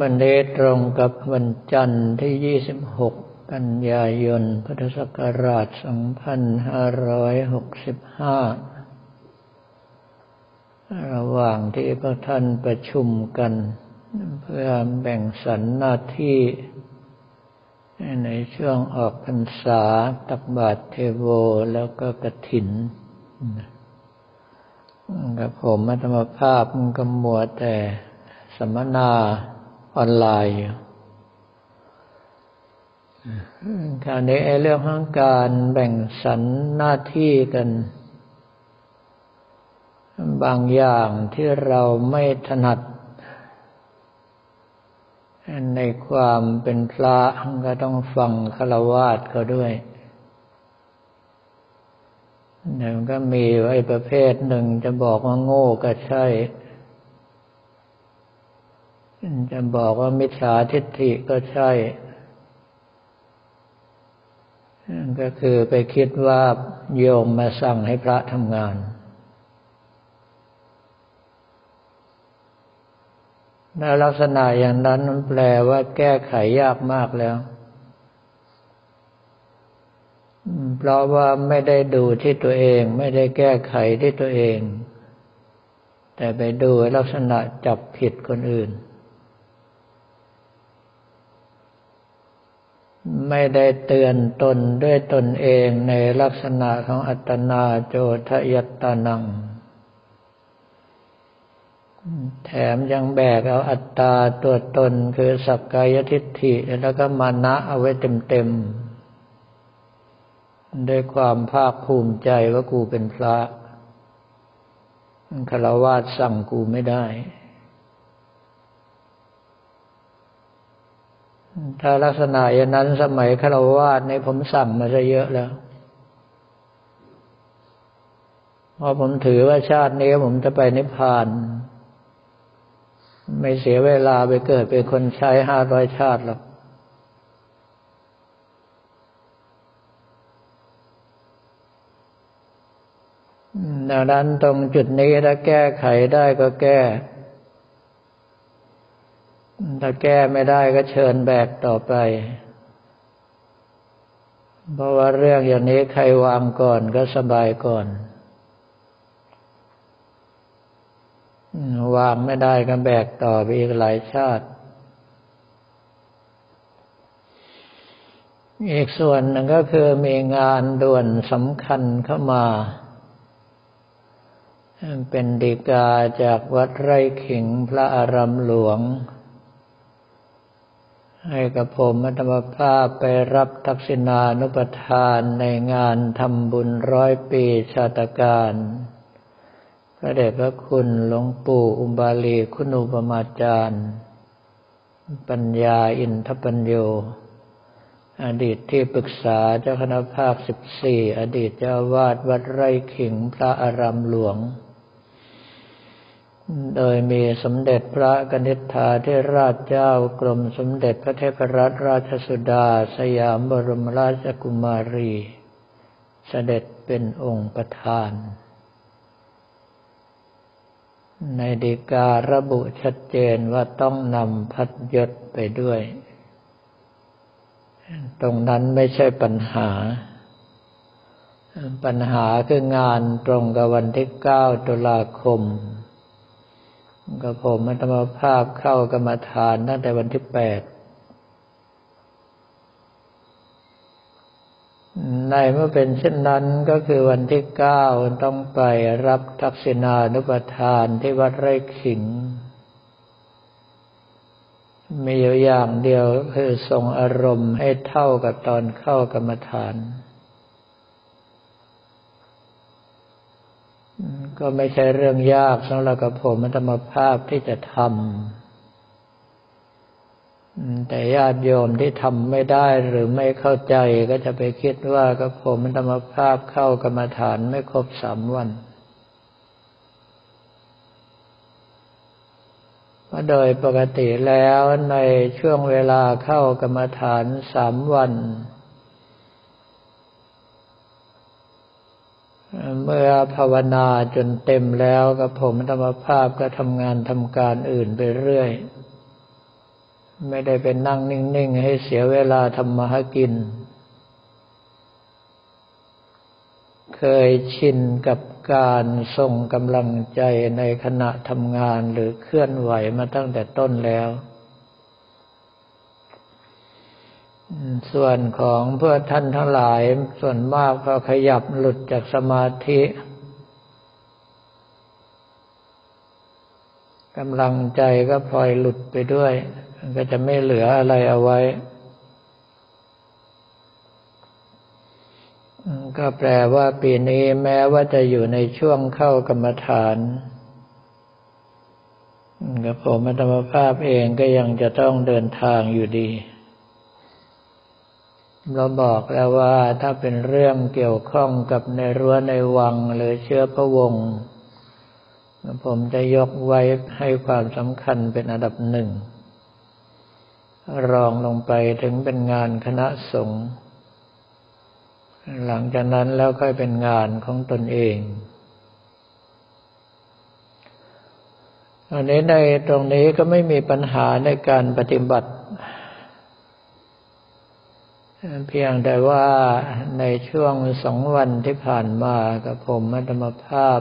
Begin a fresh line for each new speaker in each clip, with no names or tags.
บันเดตรงกับวันจันทร์ที่ 26 กันยายน พุทธศักราช 2565 ระหว่างที่พระท่านประชุมกัน เพื่อแบ่งสรรหน้าที่ ในช่วงออกพรรษาตักบาตรเทโวแล้วก็กระถินกับผมมัธมภาพมันก็มัวแต่ สัมมนาออนไลน์คราวนี้เรื่องของการแบ่งสรรหน้าที่กัน บางอย่างที่เราไม่ถนัด ในความเป็นพระก็ต้องฟังฆราวาสเขาด้วยหนึ่งก็มีไว้ประเภทหนึ่งจะบอกว่าโง่ก็ใช่ จะบอกว่ามิจฉาทิฏฐิก็ใช่ ก็คือไปคิดว่าโยมมาสั่งให้พระทำงาน ในลักษณะอย่างนั้นมันแปลว่าแก้ไขยากมากแล้ว เพราะว่าไม่ได้ดูที่ตัวเอง ไม่ได้แก้ไขที่ตัวเอง แต่ไปดูลักษณะจับผิดคนอื่น ไม่ได้เตือนตนด้วยตนเองในลักษณะของอัตนาโจทยัตตานัง แถมยังแบกเอาอัตตาตัวตนคือสักกายทิฏฐิแล้วก็มานะเอาไว้เต็มๆด้วยความภาคภูมิใจว่ากูเป็นพระคารวาสสั่งกูไม่ได้ ถ้าลักษณะอย่างนั้นสมัยฆราวาสในผมสั่งมาซะเยอะแล้วเพราะผมถือว่าชาตินี้ผมจะไปนิพพาน ไม่เสียเวลาไปเกิดเป็นคนใช้ห้าร้อยชาติหรอกดังนั้นตรงจุดนี้ถ้าแก้ไขได้ก็แก้ ถ้าแก้ไม่ได้ก็เชิญแบกต่อไป เพราะว่าเรื่องอย่างนี้ใครวางก่อนก็สบายก่อน วางไม่ได้ก็แบกต่อไปอีกหลายชาติ อีกส่วนหนึ่งก็คือมีงานด่วนสำคัญเข้ามาเป็นดีกาจากวัดไร่ขิงพระอารามหลวง ให้กับผมธรรมภาพไปรับทักษิณานุปทานในงานทำบุญร้อยปีชาตการพระเดชพระคุณหลวงปู่อุบาลีคุณูปมาจารย์ ปัญญาอินทปัญโย อดีตที่ปรึกษาเจ้าคณะภาคสิบสี่อดีตเจ้าวาดวัดไร่ขิงพระอารามหลวง โดยมีสมเด็จพระกนิษฐาธิราชเจ้ากรมสมเด็จพระเทพรัตนราชสุดา สยามบรมราชกุมารี เสด็จเป็นองค์ประธาน ในดีการะบุชัดเจนว่าต้องนำพัดยศไปด้วย ตรงนั้นไม่ใช่ปัญหาปัญหาคืองานตรงกับวันที่เก้าตุลาคม ก็ผมมันธรรมภาพเข้ากรรมฐานตั้งแต่วันที่แปดในเมื่อเป็นเช่นนั้นก็คือวันที่เก้าต้องไปรับทักษิณานุปทานที่วัดไร่ขิง มีอยู่อย่างเดียวคือทรงอารมณ์ให้เท่ากับตอนเข้ากรรมฐาน ก็ไม่ใช่เรื่องยากสำหรับกับผมธรรมภาพที่จะทำแต่ญาติโยมที่ทำไม่ได้หรือไม่เข้าใจก็จะไปคิดว่ากับผมธรรมภาพเข้ากรรมฐานไม่ครบสามวันโดยปกติแล้วในช่วงเวลาเข้ากรรมฐานสามวัน เมื่อภาวนาจนเต็มแล้วกับผมธรรมภาพก็ทำงานทำการอื่นไปเรื่อย ไม่ได้เป็นนั่งนิ่ง ๆ ให้เสียเวลาทำมาหากิน เคยชินกับการส่งกำลังใจในขณะทำงานหรือเคลื่อนไหวมาตั้งแต่ต้นแล้ว ส่วนของเพื่อท่านทั้งหลายส่วนมากพอขยับหลุดจากสมาธิกำลังใจก็พลอยหลุดไปด้วย ก็จะไม่เหลืออะไรเอาไว้ ก็แปลว่าปีนี้แม้ว่าจะอยู่ในช่วงเข้ากรรมฐานกับผมธรรมภาพเองก็ยังจะต้องเดินทางอยู่ดี เราบอกแล้วว่าถ้าเป็นเรื่องเกี่ยวข้องกับในรั้วในวังหรือเชื้อพระวงศ์ผมจะยกไว้ให้ความสำคัญเป็นอันดับหนึ่ง รองลงไปถึงเป็นงานคณะสงฆ์หลังจากนั้นแล้วค่อยเป็นงานของตนเองอันนี้ในตรงนี้ก็ไม่มีปัญหาในการปฏิบัติ เพียงแต่ว่าในช่วงสองวันที่ผ่านมากับผมมัตมภาพ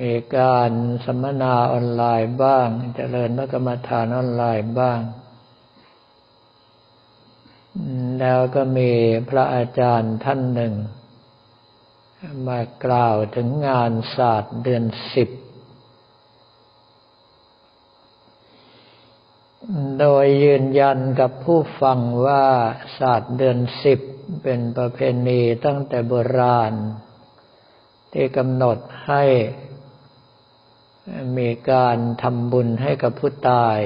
มีการสัมมนาออนไลน์บ้างจเจริญพระกรรมฐานออนไลน์บ้าง แล้วก็มีพระอาจารย์ท่านหนึ่ง มากล่าวถึงงานศาสตร์เดือนสิบ โดยยืนยันกับผู้ฟังว่าศาสตร์เดือนสิบเป็นประเพณีตั้งแต่โบราณ ที่กำหนดให้มีการทำบุญให้กับผู้ตาย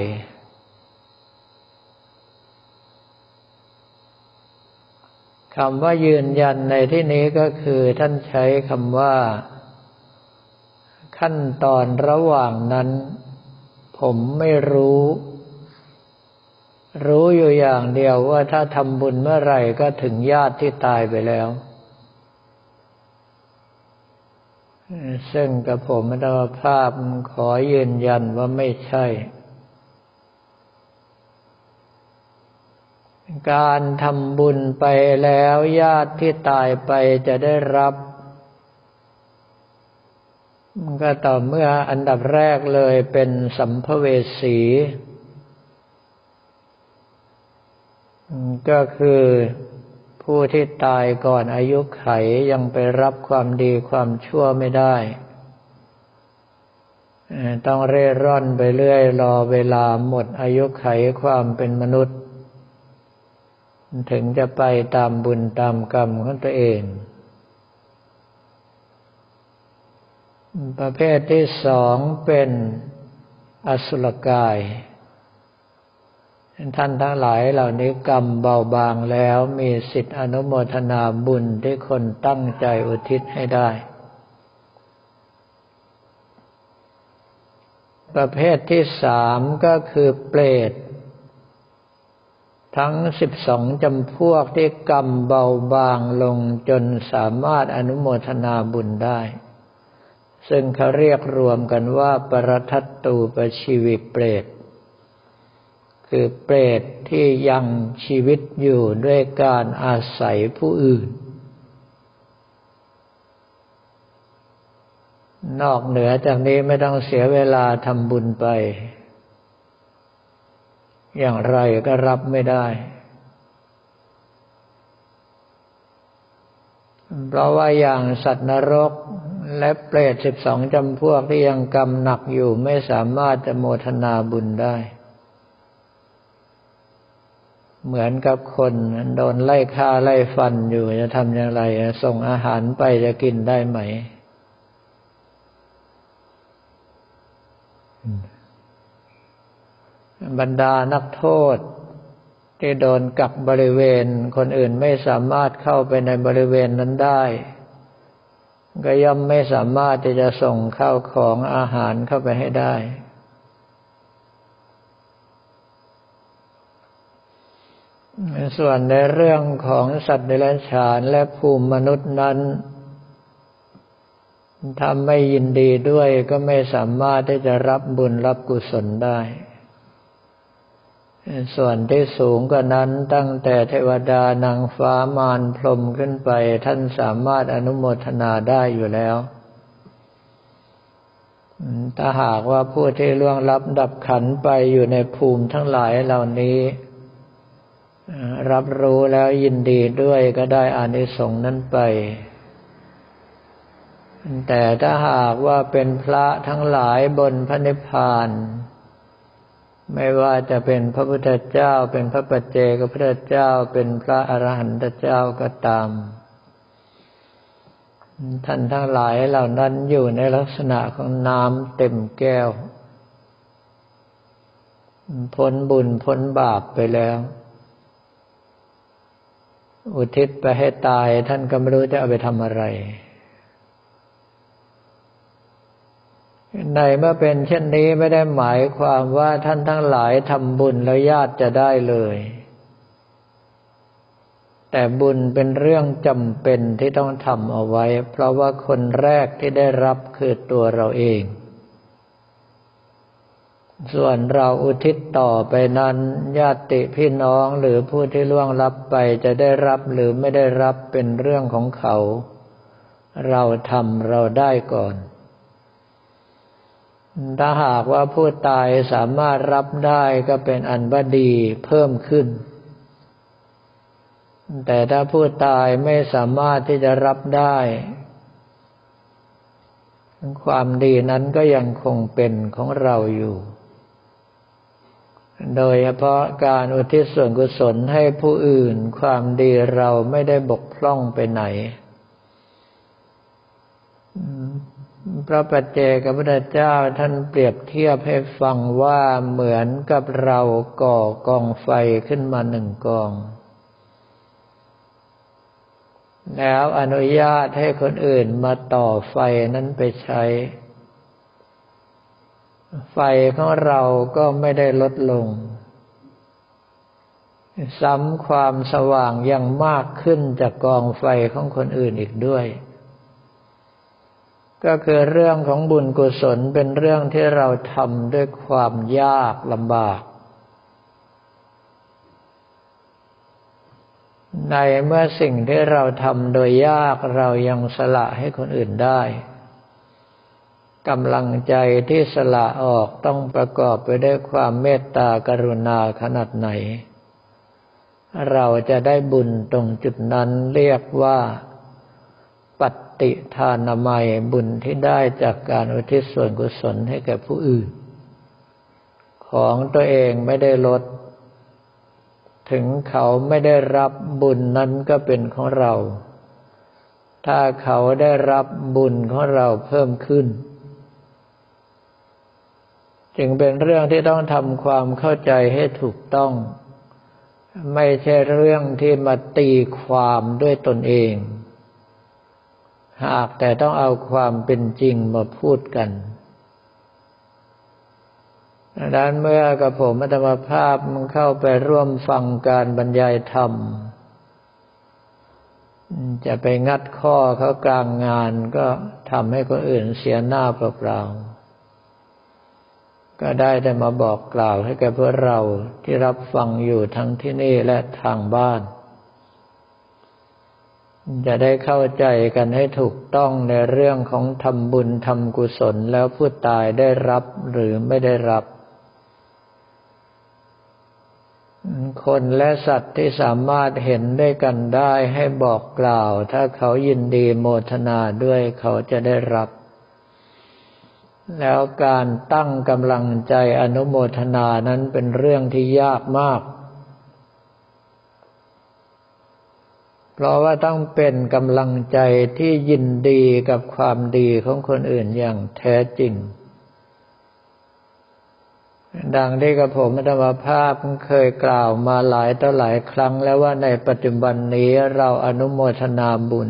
คำว่ายืนยันในที่นี้ก็คือท่านใช้คำว่า ขั้นตอนระหว่างนั้น ผมไม่รู้ รู้อยู่อย่างเดียวว่าถ้าทำบุญเมื่อไหร่ก็ถึงญาติที่ตายไปแล้ว ซึ่งกับผมอัตมภาพขอยืนยันว่าไม่ใช่ การทำบุญไปแล้วญาติที่ตายไปจะได้รับก็ต่อเมื่ออันดับแรกเลยเป็นสัมภเวสี ก็คือผู้ที่ตายก่อนอายุไขยังไปรับความดีความชั่วไม่ได้ ต้องเร่ร่อนไปเรื่อยรอเวลาหมดอายุไขความเป็นมนุษย์ ถึงจะไปตามบุญตามกรรมของตัวเอง ประเภทที่สองเป็นอสุรกาย ท่านทั้งหลายเหล่านี้กรรมเบาบางแล้วมีสิทธิอนุโมทนาบุญที่คนตั้งใจอุทิศให้ได้ ประเภทที่สามก็คือเปรต ทั้งสิบสองจำพวกที่กรรมเบาบางลงจนสามารถอนุโมทนาบุญได้ ซึ่งเขาเรียกรวมกันว่าปรทัตตูปชีวิเปรต คือเปรตที่ยังชีวิตอยู่ด้วยการอาศัยผู้อื่น นอกเหนือจากนี้ไม่ต้องเสียเวลาทำบุญไป อย่างไรก็รับไม่ได้ เพราะว่าอย่างสัตว์นรกและเปรตสิบสองจำพวกที่ยังกำหนักอยู่ไม่สามารถจะโมทนาบุญได้ เหมือนกับคนโดนไล่ฆ่าไล่ฟันอยู่จะทำอย่างไร ส่งอาหารไปจะกินได้ไหม บรรดานักโทษ ที่โดนกักบริเวณ คนอื่นไม่สามารถเข้าไปในบริเวณนั้นได้ ก็ย่อมไม่สามารถที่จะส่งข้าวของอาหารเข้าไปให้ได้ ส่วนในเรื่องของสัตว์เดรัจฉานและภูมิมนุษย์นั้นถ้าไม่ยินดีด้วยก็ไม่สามารถที่จะรับบุญรับกุศลได้ ส่วนที่สูงกว่านั้นตั้งแต่เทวดานางฟ้ามารพรมขึ้นไป ท่านสามารถอนุโมทนาได้อยู่แล้วถ้าหากว่าผู้ที่ล่วงลับดับขันไปอยู่ในภูมิทั้งหลายเหล่านี้ รับรู้แล้วยินดีด้วยก็ได้อานิสงส์นั้นไป แต่ถ้าหากว่าเป็นพระทั้งหลายบนพระนิพพาน ไม่ว่าจะเป็นพระพุทธเจ้า เป็นพระปัจเจกพระเจ้า เป็นพระอรหันตเจ้าก็ตาม ท่านทั้งหลายเหล่านั้นอยู่ในลักษณะของน้ำเต็มแก้ว พ้นบุญพ้นบาปไปแล้ว อุทิศไปให้ตาย ท่านก็ไม่รู้จะเอาไปทำอะไร ในเมื่อเป็นเช่นนี้ไม่ได้หมายความว่าท่านทั้งหลายทำบุญแล้วญาติจะได้เลย แต่บุญเป็นเรื่องจำเป็นที่ต้องทำเอาไว้ เพราะว่าคนแรกที่ได้รับคือตัวเราเอง ส่วนเราอุทิศต่อไปนั้น ญาติพี่น้องหรือผู้ที่ล่วงลับไปจะได้รับหรือไม่ได้รับเป็นเรื่องของเขา เราทำเราได้ก่อน ถ้าหากว่าผู้ตายสามารถรับได้ก็เป็นอันว่าดีเพิ่มขึ้น แต่ถ้าผู้ตายไม่สามารถที่จะรับได้ ความดีนั้นก็ยังคงเป็นของเราอยู่ โดยเฉพาะการอุทิศส่วนกุศลให้ผู้อื่นความดีเราไม่ได้บกพร่องไปไหน พระปัจเจกพุทธเจ้าท่านเปรียบเทียบให้ฟังว่าเหมือนกับเราก่อกองไฟขึ้นมาหนึ่งกอง แล้วอนุญาตให้คนอื่นมาต่อไฟนั้นไปใช้ ไฟของเราก็ไม่ได้ลดลง ซ้ำความสว่างยังมากขึ้นจากกองไฟของคนอื่นอีกด้วย ก็คือเรื่องของบุญกุศลเป็นเรื่องที่เราทำด้วยความยากลำบาก ในเมื่อสิ่งที่เราทำโดยยากเรายังสละให้คนอื่นได้ กำลังใจที่สละออกต้องประกอบไปด้วยความเมตตากรุณาขนาดไหน เราจะได้บุญตรงจุดนั้นเรียกว่าปฏิทานามัยบุญที่ได้จากการอุทิศส่วนกุศลให้แก่ผู้อื่น ของตัวเองไม่ได้ลด ถึงเขาไม่ได้รับบุญนั้นก็เป็นของเรา ถ้าเขาได้รับบุญของเราเพิ่มขึ้น จึงเป็นเรื่องที่ต้องทำความเข้าใจให้ถูกต้อง ไม่ใช่เรื่องที่มาตีความด้วยตนเอง หากแต่ต้องเอาความเป็นจริงมาพูดกันดังนั้นเมื่อกับผมธรรมภาพมันเข้าไปร่วมฟังการบรรยายธรรม จะไปงัดข้อเขากลางงานก็ทำให้คนอื่นเสียหน้าเปล่าๆ ก็ได้แต่มาบอกกล่าวให้แก่พวกเราที่รับฟังอยู่ทั้งที่นี่และทางบ้าน จะได้เข้าใจกันให้ถูกต้องในเรื่องของทำบุญทำกุศลแล้วผู้ตายได้รับหรือไม่ได้รับ คนและสัตว์ที่สามารถเห็นได้กันได้ให้บอกกล่าว ถ้าเขายินดีโมทนาด้วยเขาจะได้รับ แล้วการตั้งกำลังใจอนุโมทนานั้นเป็นเรื่องที่ยากมาก เพราะว่าต้องเป็นกำลังใจที่ยินดีกับความดีของคนอื่นอย่างแท้จริง ดังที่กระผมธรรมภาพเคยกล่าวมาหลายต่อหลายครั้งแล้วว่าในปัจจุบันนี้เราอนุโมทนาบุญ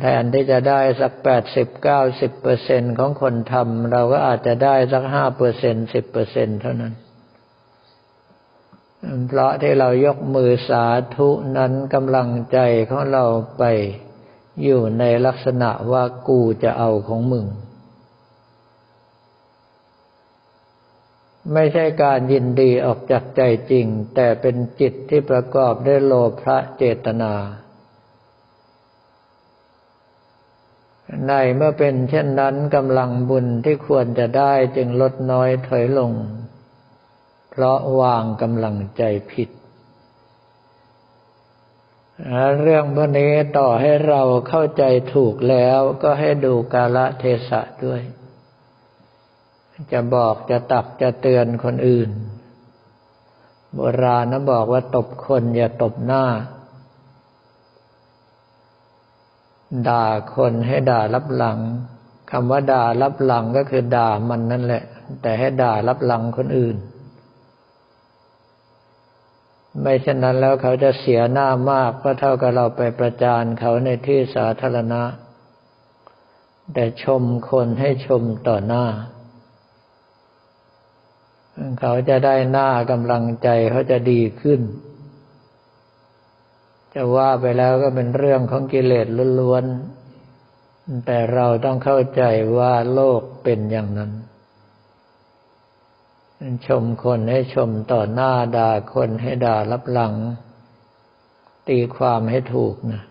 แทนที่จะได้สักแปดสิบเก้าสิบเปอร์เซ็นของคนทำเราก็อาจจะได้สักห้าเปอร์เซ็นสิบเปอร์เซ็นเท่านั้น เพราะที่เรายกมือสาธุนั้นกำลังใจของเราไปอยู่ในลักษณะว่ากูจะเอาของมึง ไม่ใช่การยินดีออกจากใจจริง แต่เป็นจิตที่ประกอบด้วยโลภะเจตนา ในเมื่อเป็นเช่นนั้นกำลังบุญที่ควรจะได้จึงลดน้อยถอยลง เพราะวางกำลังใจผิด เรื่องพวกนี้ต่อให้เราเข้าใจถูกแล้วก็ให้ดูกาลเทศะด้วย จะบอกจะตักจะเตือนคนอื่น โบราณนะบอกว่าตบคนอย่าตบหน้า ด่าคนให้ด่ารับหลังคำว่าด่ารับหลังก็คือด่ามันนั่นแหละ แต่ให้ด่ารับหลังคนอื่น ไม่เช่นนั้นแล้วเขาจะเสียหน้ามากก็เท่ากับเราไปประจานเขาในที่สาธารณะ แต่ชมคนให้ชมต่อหน้า เขาจะได้หน้ากำลังใจเขาจะดีขึ้น จะว่าไปแล้วก็เป็นเรื่องของกิเลสล้วนๆ แต่เราต้องเข้าใจว่าโลกเป็นอย่างนั้น ชมคนให้ชมต่อหน้าด่าคนให้ด่ารับหลัง ตีความให้ถูกนะ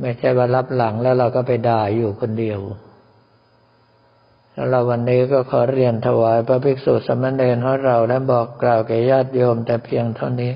ไม่ใช่ว่ารับหลังแล้วเราก็ไปด่าอยู่คนเดียวเราวันนี้ก็ขอเรียนถวายพระภิกษุสมณเณรของเราและบอกกล่าวแก่ญาติโยมแต่เพียงเท่านี้